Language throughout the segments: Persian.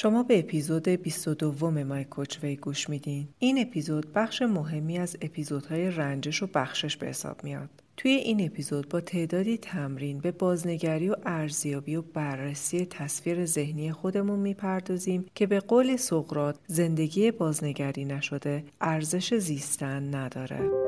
شما به اپیزود 22 مای کوچوی گوش میدین. این اپیزود بخش مهمی از اپیزودهای رنجش و بخشش به حساب میاد. توی این اپیزود با تعدادی تمرین به بازنگری و ارزیابی و بررسی تصویر ذهنی خودمون می‌پردازیم که به قول سقرات زندگی بازنگری نشده ارزش زیستن نداره.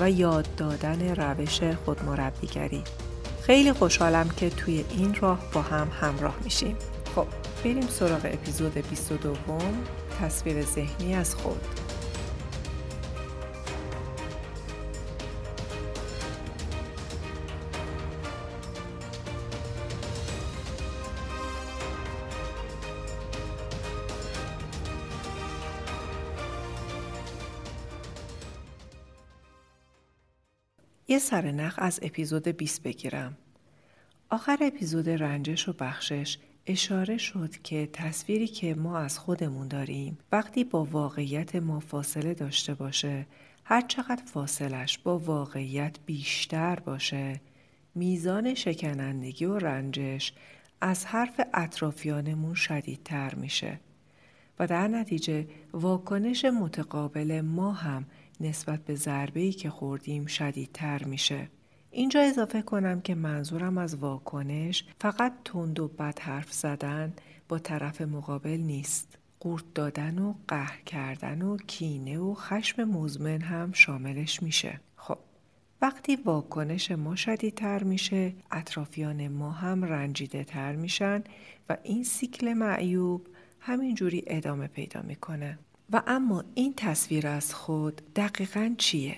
و یاد دادن روش خودمربیگری. خیلی خوشحالم که توی این راه با هم همراه میشیم. خب بریم سراغ اپیزود 22 تصویر ذهنی از خود. یه سرنخ از اپیزود 20 بگیرم. آخر اپیزود رنجش و بخشش اشاره شد که تصویری که ما از خودمون داریم وقتی با واقعیت ما فاصله داشته باشه هر چقدر فاصلش با واقعیت بیشتر باشه میزان شکنندگی و رنجش از حرف اطرافیانمون شدیدتر میشه و در نتیجه واکنش متقابل ما هم نسبت به ضربه ای که خوردیم شدیدتر میشه. اینجا اضافه کنم که منظورم از واکنش فقط تند و بد حرف زدن با طرف مقابل نیست. قورت دادن و قهر کردن و کینه و خشم مزمن هم شاملش میشه. خب وقتی واکنش ما شدیدتر میشه اطرافیان ما هم رنجیده تر میشن و این سیکل معیوب همینجوری ادامه پیدا می‌کنه. و اما این تصویر از خود دقیقا چیه؟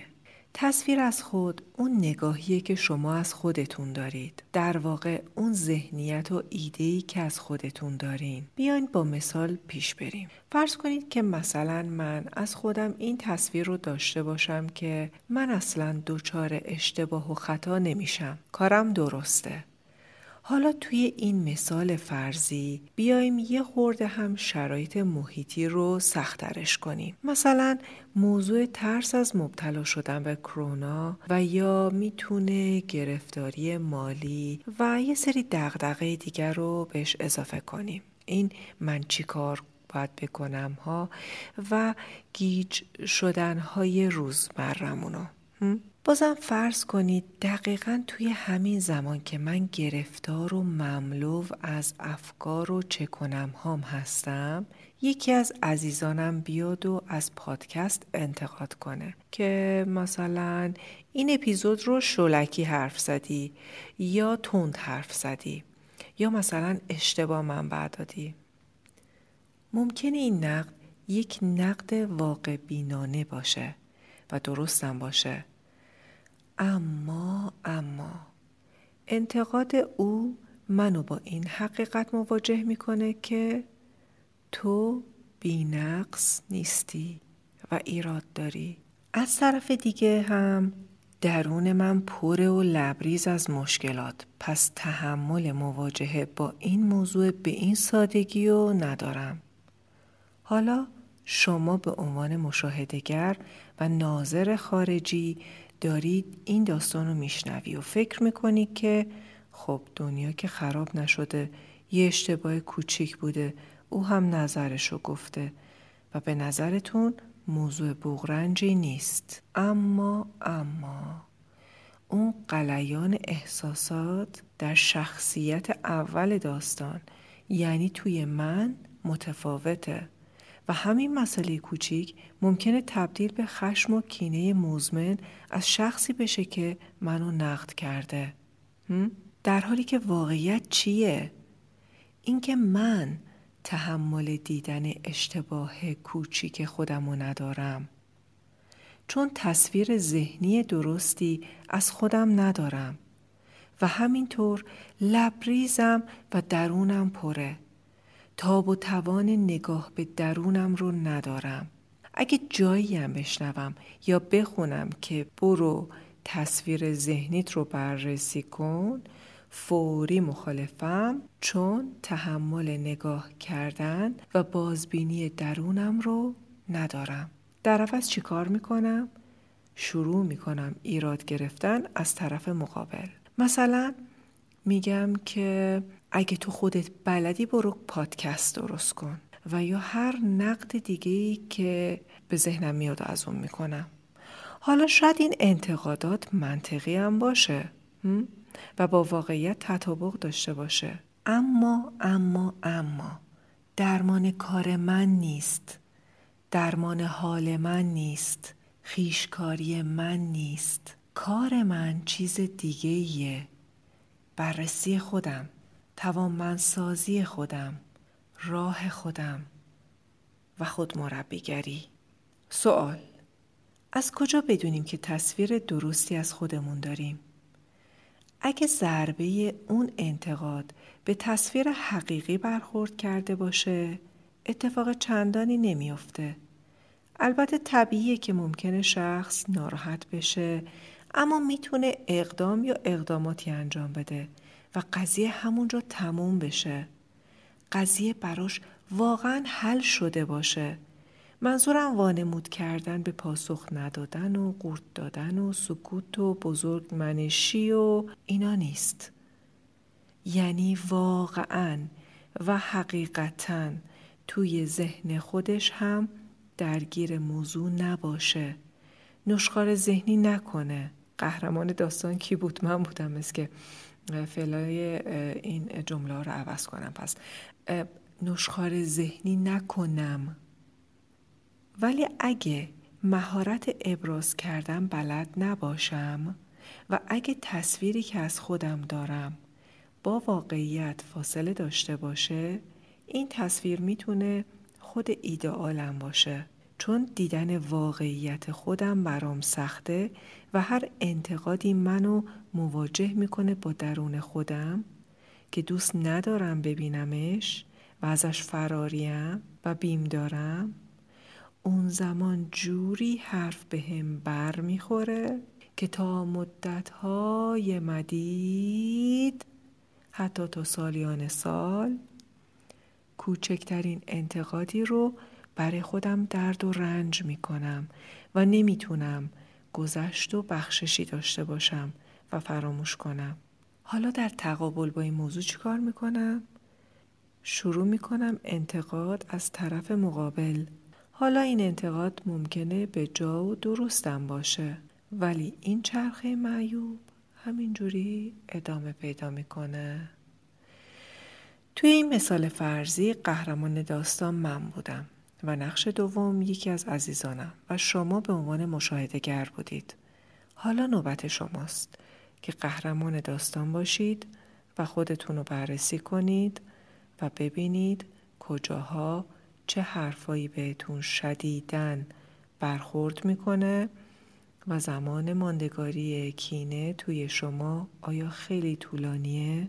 تصویر از خود اون نگاهیه که شما از خودتون دارید. در واقع اون ذهنیت و ایدهی که از خودتون دارین. بیاین با مثال پیش بریم. فرض کنید که مثلا من از خودم این تصویر رو داشته باشم که من اصلا دچار اشتباه و خطا نمیشم. کارم درسته. حالا توی این مثال فرضی بیایم یه خورده هم شرایط محیطی رو سخترش کنیم. مثلا موضوع ترس از مبتلا شدن به کرونا و یا می‌تونه گرفتاری مالی و یه سری دغدغه دیگر رو بهش اضافه کنیم. این من چی کار باید بکنم ها و گیج شدن های روزمرمونو. بازم فرض کنید دقیقا توی همین زمان که من گرفتار و مملو از افکار و چه کنم هم هستم یکی از عزیزانم بیاد و از پادکست انتقاد کنه که مثلا این اپیزود رو شلکی حرف زدی یا تند حرف زدی یا مثلا اشتباه من دادی ممکنه این نقد یک نقد واقع بینانه باشه و درستم باشه. اما اما. انتقاد او منو با این حقیقت مواجه می‌کنه که تو بینقص نیستی و ایراد داری. از طرف دیگه هم درون من پره و لبریز از مشکلات. پس تحمل مواجهه با این موضوع به این سادگی رو ندارم. حالا شما به عنوان مشاهدگر و ناظر خارجی دارید این داستان رو میشنوی و فکر می‌کنی که خب دنیا که خراب نشده یه اشتباه کوچیک بوده او هم نظرشو گفته و به نظرتون موضوع بغرنجی نیست. اما اما اون قلیان احساسات در شخصیت اول داستان یعنی توی من متفاوته. و همین مسئله کوچیک ممکنه تبدیل به خشم و کینه مزمن از شخصی بشه که منو نقد کرده. در حالی که واقعیت چیه؟ اینکه من تحمل دیدن اشتباه کوچیک خودم رو ندارم چون تصویر ذهنی درستی از خودم ندارم و همینطور لبریزم و درونم پره تاب و توان نگاه به درونم رو ندارم. اگه جایی هم بشنوم یا بخونم که برو تصویر ذهنیت رو بررسی کن فوری مخالفم چون تحمل نگاه کردن و بازبینی درونم رو ندارم. در عوض چی کار می‌کنم؟ شروع می‌کنم ایراد گرفتن از طرف مقابل. مثلا میگم که اگه تو خودت بلدی برو پادکست درست کن و یا هر نقد دیگه ای که به ذهنم میاد از اون می‌کنم. حالا شاید این انتقادات منطقی هم باشه و با واقعیت تطابق داشته باشه. اما اما اما درمان کار من نیست. درمان حال من نیست. خیشکاری من نیست. کار من چیز دیگه ایه بررسی خودم. توانمندسازی خودم راه خودم و خود مربیگری سوال از کجا بدونیم که تصویر درستی از خودمون داریم؟ اگه ضربه اون انتقاد به تصویر حقیقی برخورد کرده باشه اتفاق چندانی نمیافته. البته طبیعیه که ممکنه شخص ناراحت بشه اما می‌تونه اقدام یا اقداماتی انجام بده و قضیه همونجا تموم بشه. قضیه براش واقعا حل شده باشه. منظورم وانمود کردن به پاسخ ندادن و قورت دادن و سکوت و بزرگ منشی و اینا نیست. یعنی واقعا و حقیقتا توی ذهن خودش هم درگیر موضوع نباشه. نشخار ذهنی نکنه. قهرمان داستان کی بود؟ من بودم مثل که فعلای این جمله رو عوض کنم. پس نشخار ذهنی نکنم. ولی اگه مهارت ابراز کردن بلد نباشم و اگه تصویری که از خودم دارم با واقعیت فاصله داشته باشه این تصویر می‌تونه خود ایدئالم باشه. چون دیدن واقعیت خودم برام سخته و هر انتقادی منو مواجه می‌کنه با درون خودم که دوست ندارم ببینمش و ازش فراریم و بیم دارم اون زمان جوری حرف به هم بر می‌خوره که تا مدتهای مدید حتی تا سالیان سال کوچکترین انتقادی رو برای خودم درد و رنج می‌کنم و نمی‌تونم گذشت و بخششی داشته باشم و فراموش کنم. حالا در تقابل با این موضوع چیکار می‌کنم؟ شروع می‌کنم انتقاد از طرف مقابل. حالا این انتقاد ممکنه به جا و درستم باشه ولی این چرخه معیوب همینجوری ادامه پیدا می‌کنه. توی این مثال فرضی قهرمان داستان من بودم. و نقش دوم یکی از عزیزانم و شما به عنوان مشاهدهگر بودید حالا نوبت شماست که قهرمان داستان باشید و خودتون رو بررسی کنید و ببینید کجاها چه حرفایی بهتون شدیدن برخورد می‌کنه و زمان ماندگاری کینه توی شما آیا خیلی طولانیه؟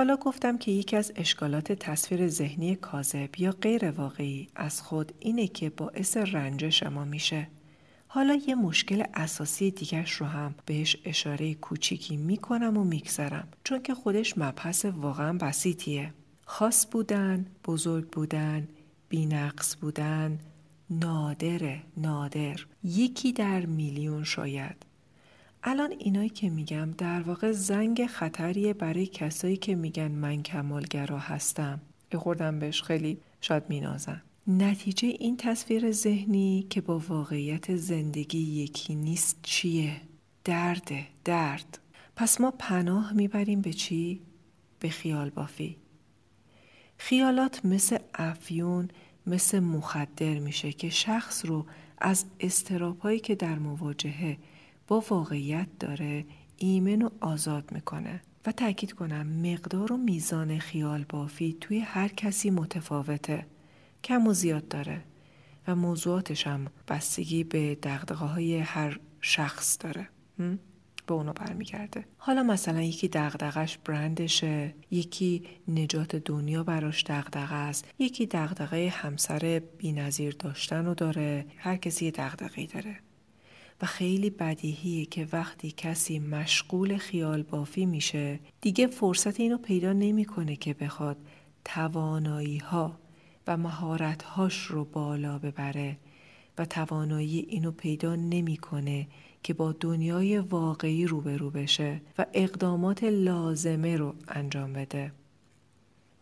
حالا گفتم که یکی از اشکالات تصویر ذهنی کاذب یا غیر واقعی از خود اینه که باعث رنجش ما میشه. حالا یه مشکل اساسی دیگرش رو هم بهش اشاره کوچیکی می‌کنم و میگذرم چون که خودش مبحث واقعا بسیطیه. خاص بودن، بزرگ بودن، بینقص بودن، نادره نادر. یکی در میلیون شاید. الان اینایی که میگم در واقع زنگ خطریه برای کسایی که میگن من کمالگرا هستم خوردم بهش خیلی شاید مینازن نتیجه این تصویر ذهنی که با واقعیت زندگی یکی نیست چیه؟ درده درد پس ما پناه می‌بریم به چی؟ به خیال بافی خیالات مثل افیون مثل مخدر میشه که شخص رو از استراپایی که در مواجهه با واقعیت داره ایمن و آزاد می‌کنه و تاکید کنم مقدار و میزان خیال بافی توی هر کسی متفاوته کم و زیاد داره و موضوعاتش هم بستگی به دقدقه های هر شخص داره به اونو برمیگرده. حالا مثلا یکی دغدغش برندشه یکی نجات دنیا براش دغدغه است یکی دغدغه همسر بینظیر داشتن رو داره هر کسی یه دغدغه‌ای داره. و خیلی بدیهیه که وقتی کسی مشغول خیال بافی میشه دیگه فرصت اینو پیدا نمی‌کنه که بخواد توانایی ها و مهارت هاش رو بالا ببره و توانایی اینو پیدا نمی‌کنه که با دنیای واقعی روبرو بشه و اقدامات لازمه رو انجام بده.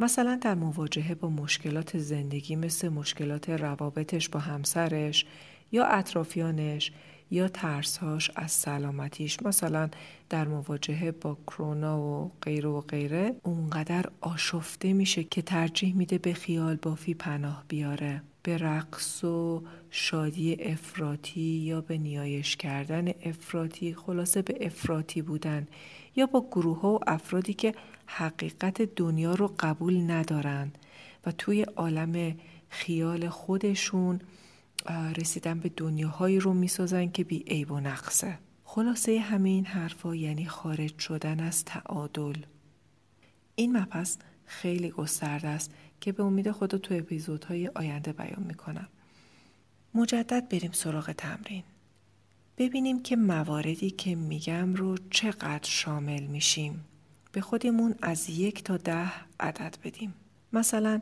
مثلا در مواجهه با مشکلات زندگی مثل مشکلات روابطش با همسرش یا اطرافیانش یا ترسهاش از سلامتیش. مثلا در مواجهه با کرونا و غیره و غیره اونقدر آشفته میشه که ترجیح میده به خیال بافی پناه بیاره. به رقص و شادی افراطی یا به نیایش کردن افراطی خلاصه به افراطی بودن. یا با گروه و افرادی که حقیقت دنیا رو قبول ندارن و توی عالم خیال خودشون رسیدن به دنیاهایی رو می‌سازن که بی عیب و نقصه. خلاصه همه این حرفا یعنی خارج شدن از تعادل. این مپس خیلی گسترده است که به امید خدا تو اپیزودهای آینده بیان می‌کنم. مجدد بریم سراغ تمرین. ببینیم که مواردی که میگم رو چقدر شامل میشیم. به خودمون از یک تا ده عدد بدیم. مثلا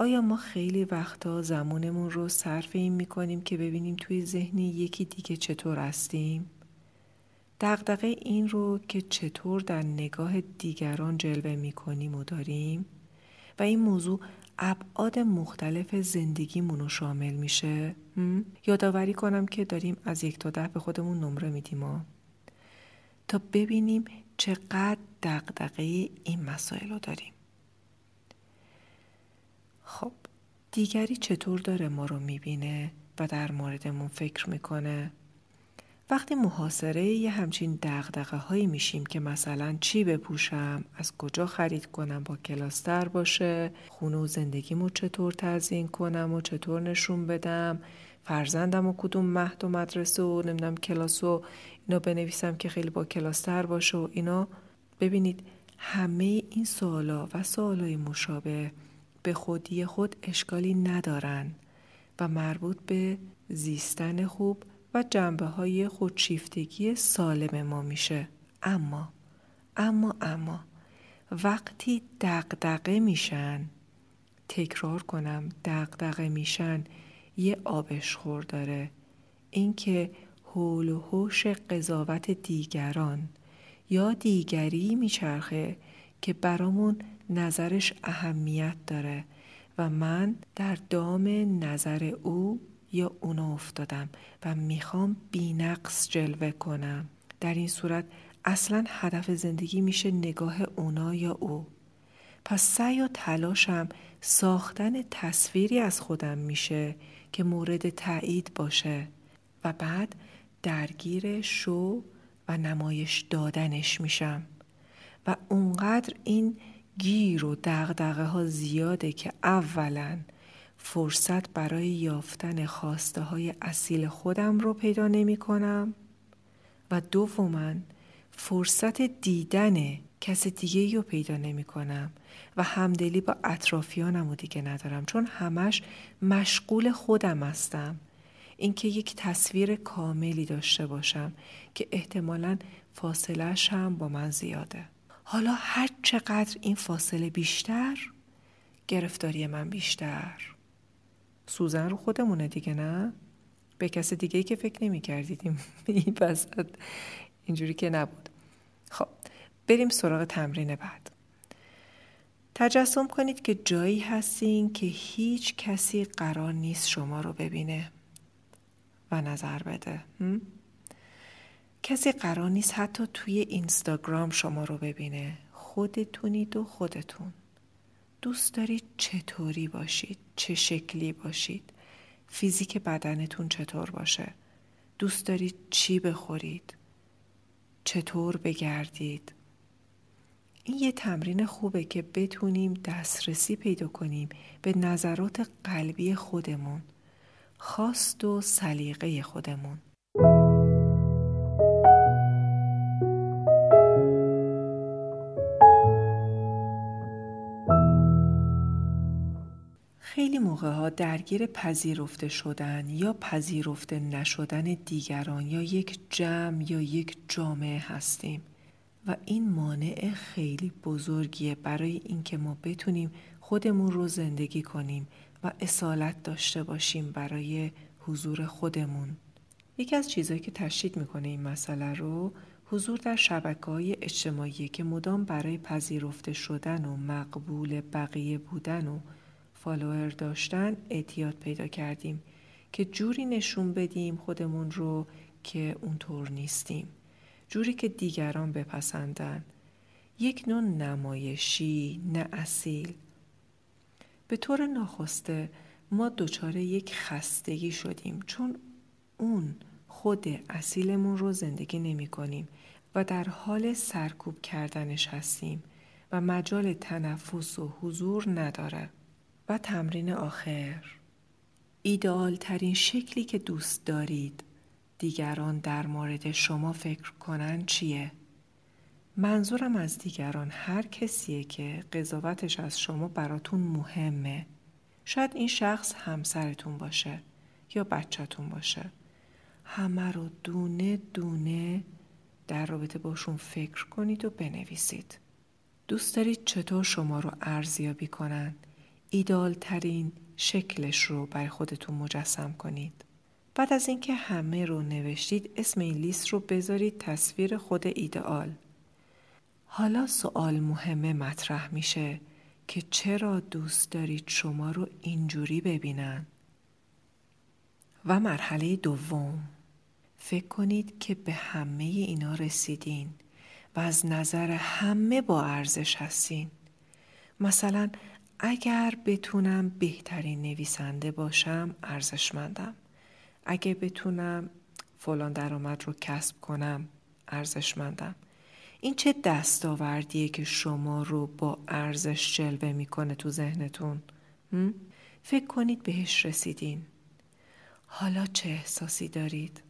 آیا ما خیلی وقتا زمانمون رو صرف این می‌کنیم که ببینیم توی ذهنی یکی دیگه چطور هستیم؟ دقدقه این رو که چطور در نگاه دیگران جلوه می‌کنیم و داریم و این موضوع ابعاد مختلف زندگیمون رو شامل میشه؟ یادآوری کنم که داریم از یک تا ده به خودمون نمره میدیم تا ببینیم چقدر دقدقه این مسائل رو داریم. خب دیگری چطور داره ما رو می‌بینه و در موردمون فکر می‌کنه؟ وقتی محاصره یه همچین دقدقه هایی میشیم که مثلا چی بپوشم از کجا خرید کنم با کلاستر باشه خونه و زندگیمو چطور تزیین کنم و چطور نشون بدم فرزندم و کدوم مهد و مدرسه و نمی‌دونم کلاس و اینا بنویسم که خیلی با کلاستر باشه و اینا. ببینید همه این سوالا و سوالای مشابه به خودی خود اشکالی ندارن و مربوط به زیستن خوب و جنبه های خودشیفتگی سالم ما میشه. اما اما اما وقتی دقدقه میشن تکرار کنم دقدقه میشن یه آبشخور داره. اینکه حول و حوش قضاوت دیگران یا دیگری میچرخه که برامون نظرش اهمیت داره و من در دام نظر او یا اونا افتادم و می‌خوام بینقص جلوه کنم. در این صورت اصلا هدف زندگی میشه نگاه اونا یا او. پس سعی و تلاشم ساختن تصویری از خودم میشه که مورد تایید باشه و بعد درگیر شو و نمایش دادنش میشم و اونقدر این گیر و دغدغه ها زیاده که اولا فرصت برای یافتن خواسته های اصیل خودم رو پیدا نمی کنم و دوما فرصت دیدن کس دیگه رو پیدا نمی کنم و همدلی با اطرافیانم رو دیگه ندارم چون همش مشغول خودم هستم. اینکه یک تصویر کاملی داشته باشم که احتمالا فاصلهش هم با من زیاده. حالا هر چقدر این فاصله بیشتر گرفتاری من بیشتر. سوزن رو خودمونه دیگه نه؟ به کس دیگه ای که فکر نمی کردیدیم این وسط اینجوری که نبود. خب بریم سراغ تمرین بعد. تجسم کنید که جایی هستین که هیچ کسی قرار نیست شما رو ببینه و نظر بده. کسی قرار نیست حتی توی اینستاگرام شما رو ببینه. خودتونید و خودتون. دوست دارید چطوری باشید؟ چه شکلی باشید؟ فیزیک بدنتون چطور باشه؟ دوست دارید چی بخورید؟ چطور بگردید؟ این یه تمرین خوبه که بتونیم دسترسی پیدا کنیم به نظرات قلبی خودمون خواست و سلیقه خودمون. خیلی موقع ها درگیر پذیرفته شدن یا پذیرفته نشدن دیگران یا یک جمع یا یک جامعه هستیم. و این مانع خیلی بزرگیه برای اینکه ما بتونیم خودمون رو زندگی کنیم و اصالت داشته باشیم برای حضور خودمون. یکی از چیزهایی که تشدید می‌کنه این مسئله رو حضور در شبکه های اجتماعی که مدام برای پذیرفته شدن و مقبول بقیه بودن و فالوور داشتن اعتیاد پیدا کردیم که جوری نشون بدیم خودمون رو که اونطور نیستیم. جوری که دیگران بپسندن. یک نوع نمایشی نه اصیل. به طور ناخسته ما دچار یک خستگی شدیم چون اون خود اصیلمون رو زندگی نمی کنیم و در حال سرکوب کردنش هستیم و مجال تنفس و حضور نداره. و تمرین آخر ایدئال ترین شکلی که دوست دارید دیگران در مورد شما فکر کنن چیه؟ منظورم از دیگران هر کسیه که قضاوتش از شما براتون مهمه. شاید این شخص همسرتون باشه یا بچهتون باشه. همه رو دونه دونه در رابطه باشون فکر کنید و بنویسید. دوست دارید چطور شما رو ارزیابی کنن؟ ایدال ترین شکلش رو برای خودتون مجسم کنید. بعد از اینکه همه رو نوشتید اسم این لیست رو بذارید تصویر خود ایدئال. حالا سوال مهمه مطرح میشه که چرا دوست دارید شما رو اینجوری ببینن؟ و مرحله دوم فکر کنید که به همه اینا رسیدین و از نظر همه با ارزش هستین. مثلا اگر بتونم بهترین نویسنده باشم ارزشمندم. اگه بتونم فلان درآمد رو کسب کنم ارزشمندم. این چه دستاوردیه که شما رو با ارزش جلوه می‌کنه تو ذهنتون؟ فکر کنید بهش رسیدین. حالا چه احساسی دارید؟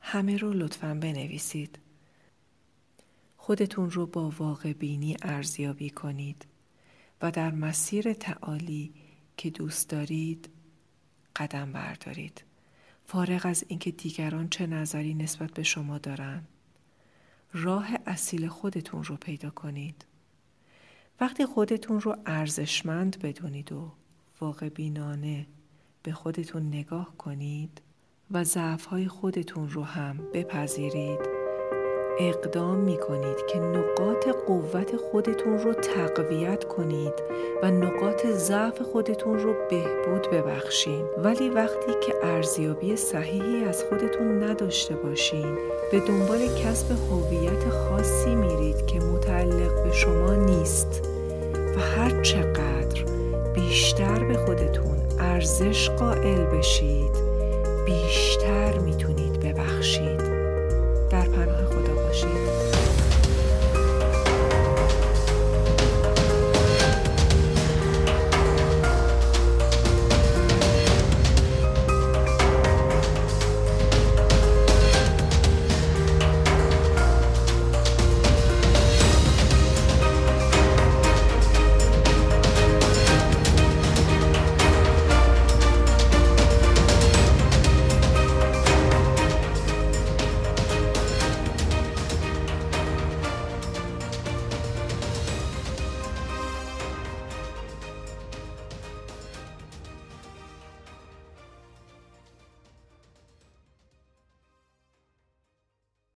همه رو لطفا بنویسید. خودتون رو با واقع بینی ارزیابی کنید. و در مسیر تعالی که دوست دارید قدم بردارید. فارغ از اینکه دیگران چه نظری نسبت به شما دارن راه اصیل خودتون رو پیدا کنید. وقتی خودتون رو ارزشمند بدونید و واقع بینانه به خودتون نگاه کنید و ضعفهای خودتون رو هم بپذیرید اقدام می کنید که نقاط قوت خودتون رو تقویت کنید و نقاط ضعف خودتون رو بهبود ببخشید. ولی وقتی که ارزیابی صحیحی از خودتون نداشته باشین به دنبال کسب هویت خاصی میرید که متعلق به شما نیست. و هر چقدر بیشتر به خودتون ارزش قائل بشید بیشتر می‌تونید ببخشید.